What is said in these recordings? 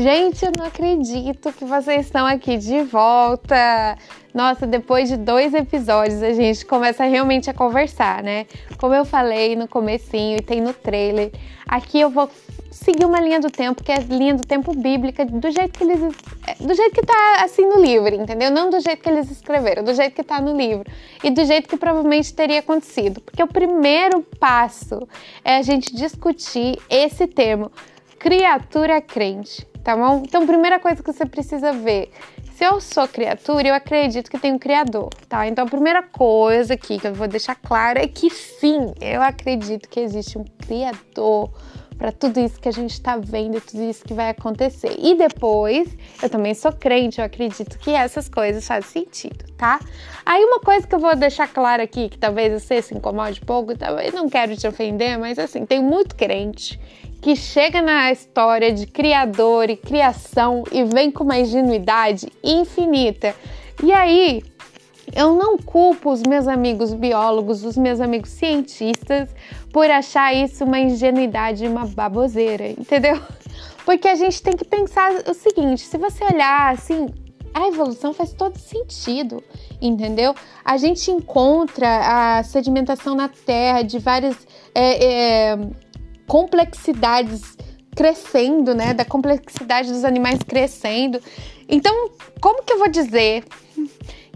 Gente, eu não acredito que vocês estão aqui de volta. Nossa, depois de dois episódios a gente começa realmente a conversar, né? Como eu falei no comecinho e tem no trailer, aqui eu vou seguir uma linha do tempo, que é a linha do tempo bíblica, do jeito que eles é, do jeito que tá assim no livro, entendeu? Não do jeito que eles escreveram, do jeito que tá no livro e do jeito que provavelmente teria acontecido. Porque o primeiro passo é a gente discutir esse termo criatura crente tá bom? Então, primeira coisa que você precisa ver, se eu sou criatura, eu acredito que tem um criador, tá? Então, a primeira coisa aqui que eu vou deixar claro é que sim, eu acredito que existe um criador para tudo isso que a gente está vendo tudo isso que vai acontecer. E depois, eu também sou crente, eu acredito que essas coisas fazem sentido, tá? Aí uma coisa que eu vou deixar claro aqui, que talvez você se incomode pouco, talvez não quero te ofender, mas assim, tem muito crente que chega na história de criador e criação e vem com uma ingenuidade infinita. E aí, eu não culpo os meus amigos biólogos, os meus amigos cientistas por achar isso uma ingenuidade, uma baboseira, entendeu? Porque a gente tem que pensar o seguinte: se você olhar assim, a evolução faz todo sentido, entendeu? A gente encontra a sedimentação na Terra de várias. É, é, complexidades crescendo, né? Da complexidade dos animais crescendo. Então, como que eu vou dizer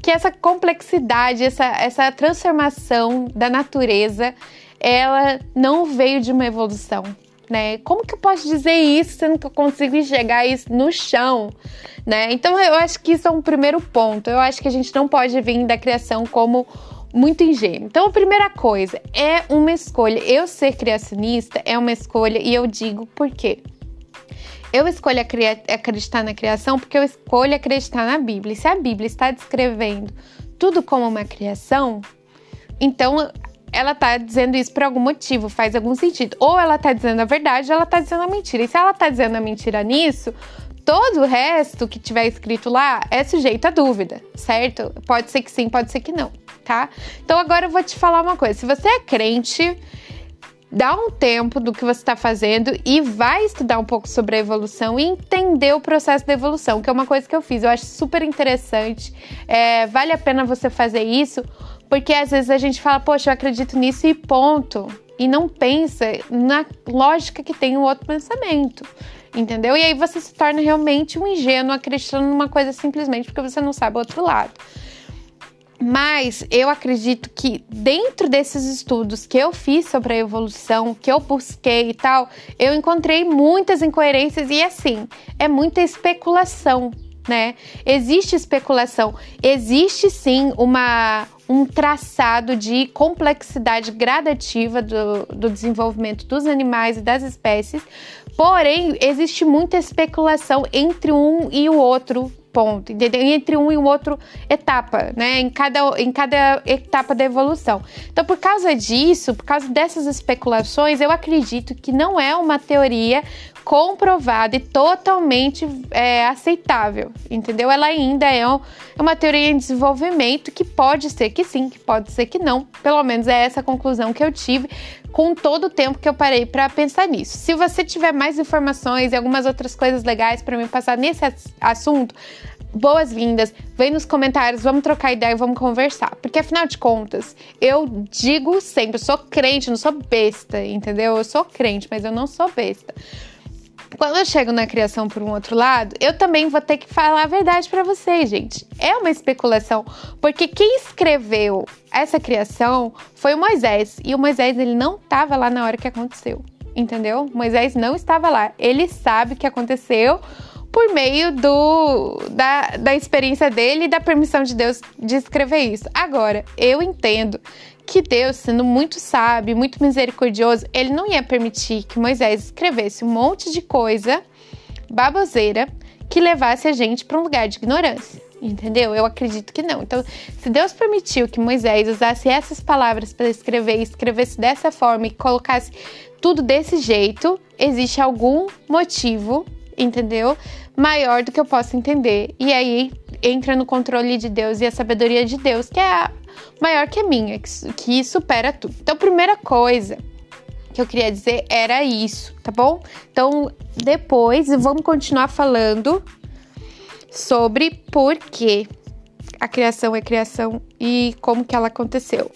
que essa complexidade, essa, essa transformação da natureza, ela não veio de uma evolução? Né? Como que eu posso dizer isso sendo que eu consigo enxergar isso no chão, né? Então eu acho que isso é um primeiro ponto. Eu acho que a gente não pode vir da criação como muito ingênuo. Então, a primeira coisa é uma escolha. Eu ser criacionista é uma escolha e eu digo por quê. Eu escolho acreditar na criação porque eu escolho acreditar na Bíblia. E se a Bíblia está descrevendo tudo como uma criação, então ela está dizendo isso por algum motivo, faz algum sentido. Ou ela está dizendo a verdade, ou ela está dizendo a mentira. E se ela está dizendo a mentira nisso, todo o resto que tiver escrito lá é sujeito a dúvida, certo? Pode ser que sim, pode ser que não tá? Então agora eu vou te falar uma coisa. Se você é crente, dá um tempo do que você está fazendo e vai estudar um pouco sobre a evolução e entender o processo da evolução, que é uma coisa que eu fiz. Eu acho super interessante. É, vale a pena você fazer isso, porque às vezes a gente fala, poxa, eu acredito nisso e ponto. E não pensa na lógica que tem o outro pensamento. Entendeu? E aí você se torna realmente um ingênuo acreditando numa coisa simplesmente porque você não sabe o outro lado. Mas eu acredito que dentro desses estudos que eu fiz sobre a evolução, que eu busquei e tal, eu encontrei muitas incoerências e assim, é muita especulação, né? Existe especulação, existe sim uma um traçado de complexidade gradativa do, do desenvolvimento dos animais e das espécies, porém existe muita especulação entre um e o outro ponto, entendeu? Entre um e um outro etapa, né? Em cada, em cada etapa da evolução. Então, por causa disso, por causa dessas especulações, eu acredito que não é uma teoria comprovada e totalmente é, aceitável, entendeu? Ela ainda é, é uma teoria em desenvolvimento que pode ser que sim, que pode ser que não. Pelo menos é essa a conclusão que eu tive com todo o tempo que eu parei para pensar nisso. Se você tiver mais informações e algumas outras coisas legais para me passar nesse assunto, boas-vindas, vem nos comentários, vamos trocar ideia, vamos conversar. Porque afinal de contas, eu digo sempre, eu sou crente, não sou besta, entendeu? Eu sou crente, mas eu não sou besta quando eu chego na criação por um outro lado, eu também vou ter que falar a verdade para vocês, gente. É uma especulação, porque quem escreveu essa criação foi o Moisés, e o Moisés ele não estava lá na hora que aconteceu, entendeu? Moisés não estava lá. Ele sabe o que aconteceu por meio do, da, da experiência dele e da permissão de Deus de escrever isso. Agora, eu entendo que Deus, sendo muito sábio, muito misericordioso, ele não ia permitir que Moisés escrevesse um monte de coisa baboseira que levasse a gente para um lugar de ignorância. Entendeu? Eu acredito que não. Então, se Deus permitiu que Moisés usasse essas palavras para escrever, escrevesse dessa forma e colocasse tudo desse jeito, existe algum motivo, entendeu? Maior do que eu possa entender. E aí entra no controle de Deus e a sabedoria de Deus, que é a maior que a minha, que supera tudo. Então, primeira coisa que eu queria dizer era isso, tá bom? Então, depois vamos continuar falando sobre por que a criação é criação e como que ela aconteceu.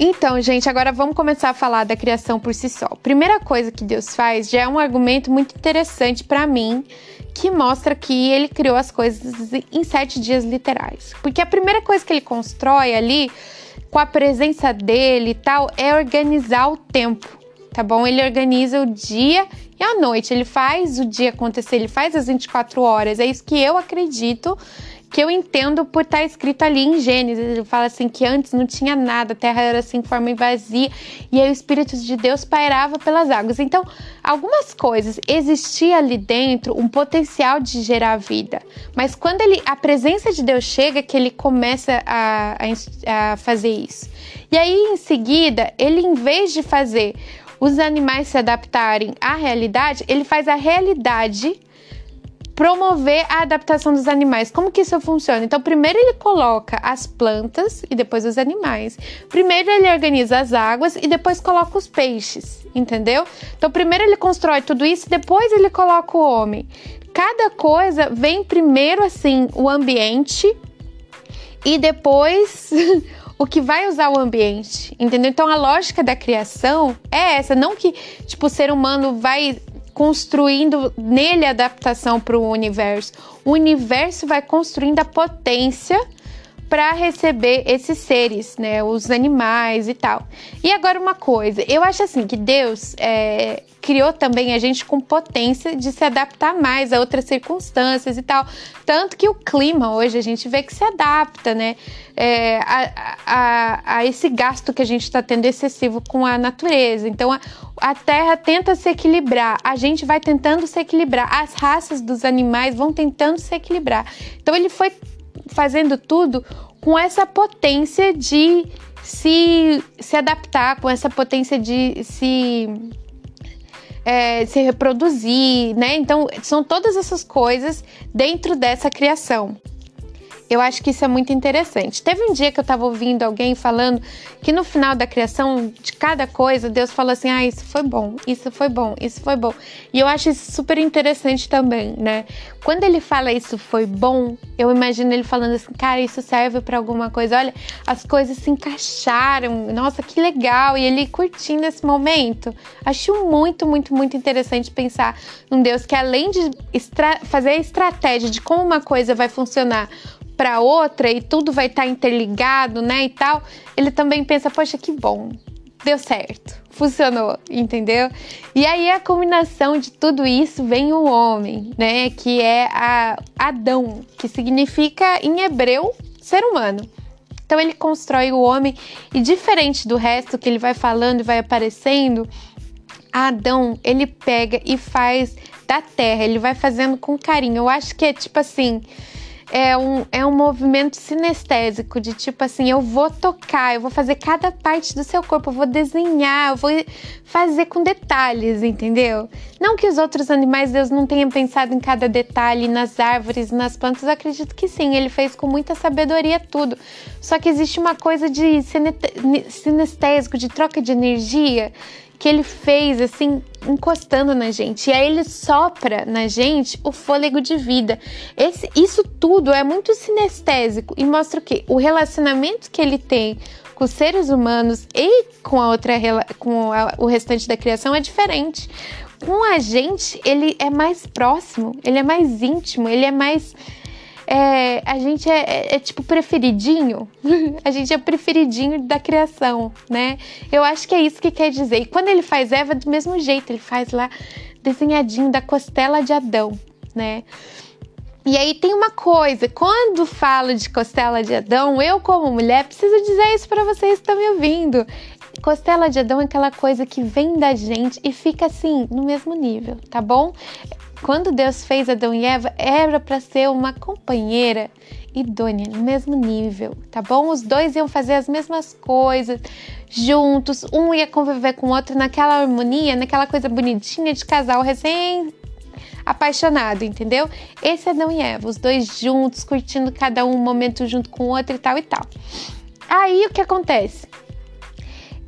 Então, gente, agora vamos começar a falar da criação por si só. Primeira coisa que Deus faz já é um argumento muito interessante para mim, que mostra que ele criou as coisas em sete dias literais. Porque a primeira coisa que ele constrói ali, com a presença dele e tal, é organizar o tempo, tá bom? Ele organiza o dia e a noite, ele faz o dia acontecer, ele faz as 24 horas. É isso que eu acredito que eu entendo por estar tá escrito ali em Gênesis. Ele fala assim que antes não tinha nada, a terra era assim, forma vazia, e aí o Espírito de Deus pairava pelas águas. Então, algumas coisas existia ali dentro um potencial de gerar vida, mas quando ele, a presença de Deus chega, que ele começa a, a, a fazer isso. E aí, em seguida, ele, em vez de fazer os animais se adaptarem à realidade, ele faz a realidade promover a adaptação dos animais. Como que isso funciona? Então, primeiro ele coloca as plantas e depois os animais. Primeiro ele organiza as águas e depois coloca os peixes, entendeu? Então, primeiro ele constrói tudo isso, depois ele coloca o homem. Cada coisa vem primeiro assim o ambiente e depois o que vai usar o ambiente, entendeu? Então a lógica da criação é essa, não que tipo o ser humano vai construindo nele a adaptação para o universo. O universo vai construindo a potência para receber esses seres, né, os animais e tal. E agora uma coisa, eu acho assim que Deus é, criou também a gente com potência de se adaptar mais a outras circunstâncias e tal, tanto que o clima hoje a gente vê que se adapta, né, é, a, a, a, esse gasto que a gente está tendo excessivo com a natureza. Então a, a Terra tenta se equilibrar, a gente vai tentando se equilibrar, as raças dos animais vão tentando se equilibrar. Então ele foi fazendo tudo com essa potência de se, se adaptar, com essa potência de se, é, se reproduzir, né? Então, são todas essas coisas dentro dessa criação. Eu acho que isso é muito interessante. Teve um dia que eu estava ouvindo alguém falando que no final da criação de cada coisa, Deus falou assim: ah, isso foi bom, isso foi bom, isso foi bom. E eu acho isso super interessante também, né? Quando ele fala isso foi bom, eu imagino ele falando assim: cara, isso serve para alguma coisa. Olha, as coisas se encaixaram, nossa, que legal. E ele curtindo esse momento. Acho muito, muito, muito interessante pensar num Deus que além de fazer a estratégia de como uma coisa vai funcionar para outra e tudo vai estar tá interligado, né, e tal, ele também pensa, poxa, que bom, deu certo, funcionou, entendeu? E aí a combinação de tudo isso vem o homem, né, que é a Adão, que significa em hebreu ser humano. Então ele constrói o homem e diferente do resto que ele vai falando e vai aparecendo, Adão, ele pega e faz da terra, ele vai fazendo com carinho. Eu acho que é tipo assim, é um, é um movimento sinestésico, de tipo assim, eu vou tocar, eu vou fazer cada parte do seu corpo, eu vou desenhar, eu vou fazer com detalhes, entendeu? Não que os outros animais, Deus não tenha pensado em cada detalhe, nas árvores, nas plantas, eu acredito que sim, ele fez com muita sabedoria tudo. Só que existe uma coisa de sinestésico, de troca de energia, que ele fez assim, encostando na gente. E aí ele sopra na gente o fôlego de vida. Esse, isso tudo é muito sinestésico e mostra o que o relacionamento que ele tem com os seres humanos e com a outra com a, o restante da criação é diferente. Com a gente, ele é mais próximo, ele é mais íntimo, ele é mais é, a gente é, é, é tipo preferidinho. a gente é preferidinho da criação, né? Eu acho que é isso que quer dizer. E quando ele faz Eva, do mesmo jeito, ele faz lá desenhadinho da costela de Adão, né? E aí tem uma coisa, quando falo de costela de Adão, eu como mulher preciso dizer isso para vocês que estão me ouvindo. Costela de Adão é aquela coisa que vem da gente e fica assim no mesmo nível, tá bom? Quando Deus fez Adão e Eva, era para ser uma companheira idônea, no mesmo nível, tá bom? Os dois iam fazer as mesmas coisas juntos, um ia conviver com o outro naquela harmonia, naquela coisa bonitinha de casal recém apaixonado, entendeu? Esse é Adão e Eva, os dois juntos, curtindo cada um um momento junto com o outro e tal e tal. Aí o que acontece?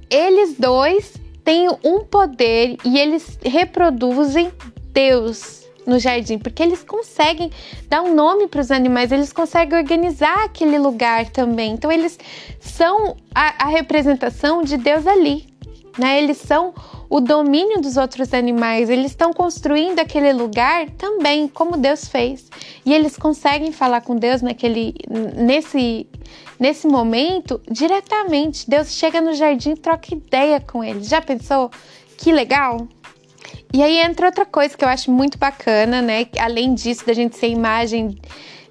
Eles dois têm um poder e eles reproduzem Deus no jardim, porque eles conseguem dar um nome para os animais, eles conseguem organizar aquele lugar também. Então, eles são a, a representação de Deus ali, né? Eles são o domínio dos outros animais, eles estão construindo aquele lugar também, como Deus fez. E eles conseguem falar com Deus naquele, nesse, nesse momento diretamente. Deus chega no jardim e troca ideia com eles. Já pensou? Que legal! E aí entra outra coisa que eu acho muito bacana, né? Além disso, da gente ser imagem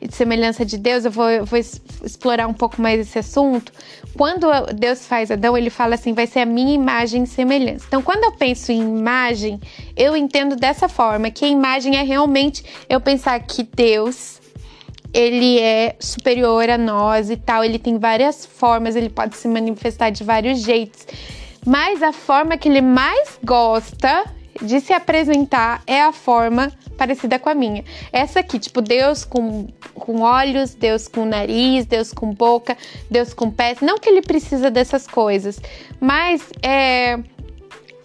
e semelhança de Deus, eu vou, eu vou explorar um pouco mais esse assunto. Quando Deus faz Adão, ele fala assim: vai ser a minha imagem e semelhança. Então, quando eu penso em imagem, eu entendo dessa forma: que a imagem é realmente eu pensar que Deus ele é superior a nós e tal, ele tem várias formas, ele pode se manifestar de vários jeitos. Mas a forma que ele mais gosta de se apresentar é a forma parecida com a minha. Essa aqui, tipo, Deus com, com olhos, Deus com nariz, Deus com boca, Deus com pés. Não que ele precisa dessas coisas, mas é,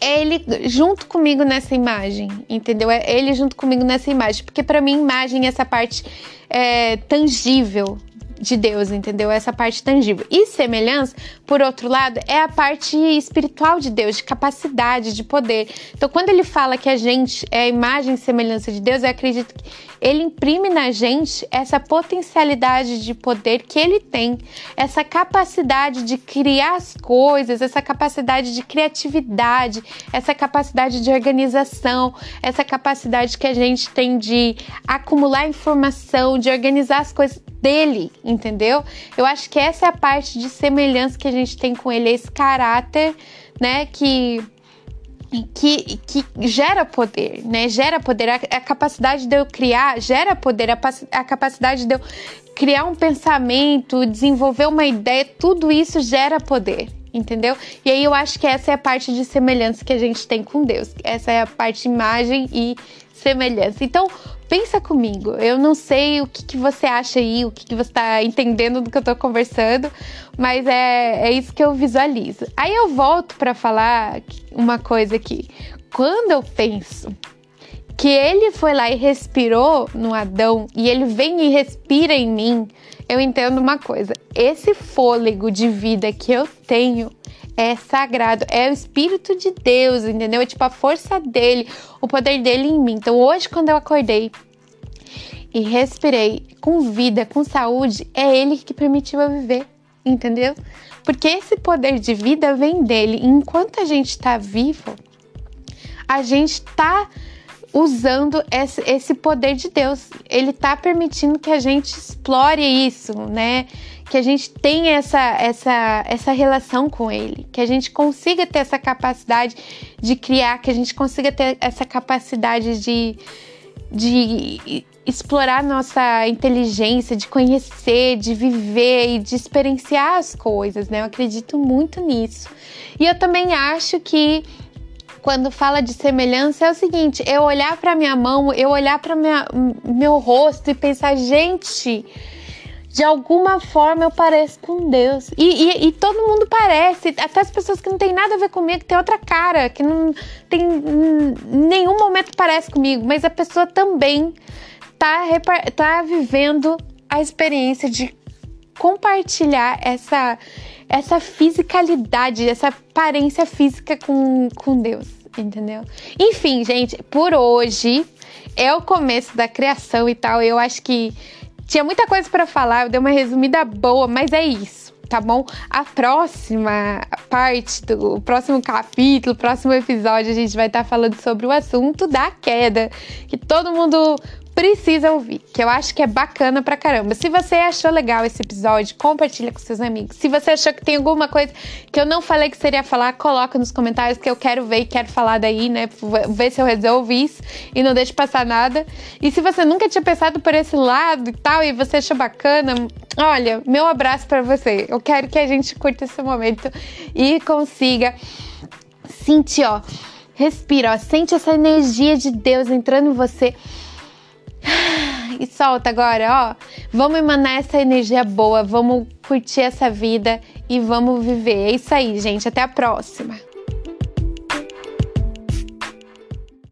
é ele junto comigo nessa imagem, entendeu? É ele junto comigo nessa imagem, porque para mim imagem é essa parte é, tangível de Deus, entendeu? Essa parte tangível. E semelhança, por outro lado, é a parte espiritual de Deus, de capacidade, de poder. Então, quando ele fala que a gente é a imagem e semelhança de Deus, eu acredito que ele imprime na gente essa potencialidade de poder que ele tem, essa capacidade de criar as coisas, essa capacidade de criatividade, essa capacidade de organização, essa capacidade que a gente tem de acumular informação, de organizar as coisas dele, entendeu? Eu acho que essa é a parte de semelhança que a gente tem com ele, esse caráter, né, que que, que gera poder, né? Gera poder. A, a, capacidade de eu criar gera poder. A, a capacidade de eu criar um pensamento, desenvolver uma ideia, tudo isso gera poder, entendeu? E aí eu acho que essa é a parte de semelhança que a gente tem com Deus. Essa é a parte imagem e semelhança. Então, pensa comigo. Eu não sei o que, que você acha aí, o que, que você está entendendo do que eu estou conversando, mas é, é isso que eu visualizo. Aí eu volto para falar uma coisa aqui. Quando eu penso que ele foi lá e respirou no Adão e ele vem e respira em mim, eu entendo uma coisa: esse fôlego de vida que eu tenho é sagrado, é o Espírito de Deus, entendeu? É tipo a força dele, o poder dele em mim. Então hoje, quando eu acordei e respirei com vida, com saúde, é ele que permitiu eu viver, entendeu? Porque esse poder de vida vem dele. E enquanto a gente está vivo, a gente está usando esse, poder de Deus. Ele está permitindo que a gente explore isso, né? Que a gente tenha essa, essa, essa relação com Ele, que a gente consiga ter essa capacidade de criar, que a gente consiga ter essa capacidade de, de explorar nossa inteligência, de conhecer, de viver e de experienciar as coisas, né? Eu acredito muito nisso. E eu também acho que quando fala de semelhança é o seguinte: eu olhar para minha mão, eu olhar para meu rosto e pensar, gente, de alguma forma eu pareço com Deus. E, e, e, todo mundo parece, até as pessoas que não tem nada a ver comigo, que tem outra cara, que não tem nenhum momento parece comigo, mas a pessoa também tá, tá vivendo a experiência de compartilhar essa essa fisicalidade, essa aparência física com, com Deus, entendeu? Enfim, gente, por hoje é o começo da criação e tal. Eu acho que tinha muita coisa para falar, eu dei uma resumida boa, mas é isso. Tá bom? A próxima parte do próximo capítulo, próximo episódio, a gente vai estar tá falando sobre o assunto da queda, que todo mundo precisa ouvir, que eu acho que é bacana pra caramba. Se você achou legal esse episódio, compartilha com seus amigos. Se você achou que tem alguma coisa que eu não falei que seria falar, coloca nos comentários que eu quero ver e quero falar daí, né? Ver se eu resolvo isso e não deixe passar nada. E se você nunca tinha pensado por esse lado e tal e você achou bacana, olha, meu abraço para você. Eu quero que a gente curta esse momento e consiga sentir, ó, respira, ó, sente essa energia de Deus entrando em você E solta agora, ó. Vamos emanar essa energia boa, vamos curtir essa vida e vamos viver. É isso aí, gente. Até a próxima.